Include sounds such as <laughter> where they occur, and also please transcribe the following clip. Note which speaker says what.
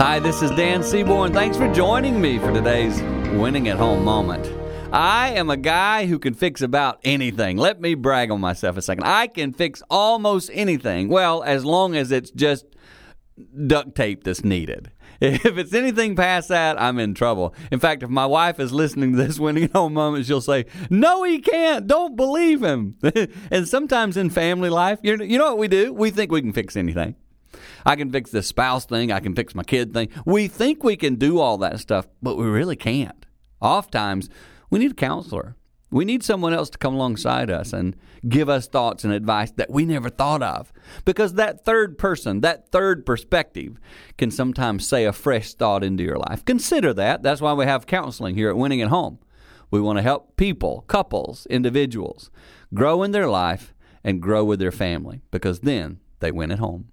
Speaker 1: Hi, this is Dan Seaborn. Thanks for joining me for today's winning at home moment. I am a guy who can fix about anything. Let me brag on myself a second. I can fix almost anything. Well, as long as it's just duct tape that's needed. <laughs> If it's anything past that, I'm in trouble. In fact, if my wife is listening to this winning at home moment, she'll say, No, he can't. Don't believe him. <laughs> and sometimes in family life, you know what we do? We think we can fix anything. I can fix the spouse thing. I can fix my kid thing. We think we can do all that stuff, but we really can't. Oftentimes, we need a counselor. We need someone else to come alongside us and give us thoughts and advice that we never thought of. Because that third person, that third perspective, can sometimes say a fresh thought into your life. Consider that. That's why we have counseling here at Winning at Home. We want to help people, couples, individuals grow in their life and grow with their family because then they win at home.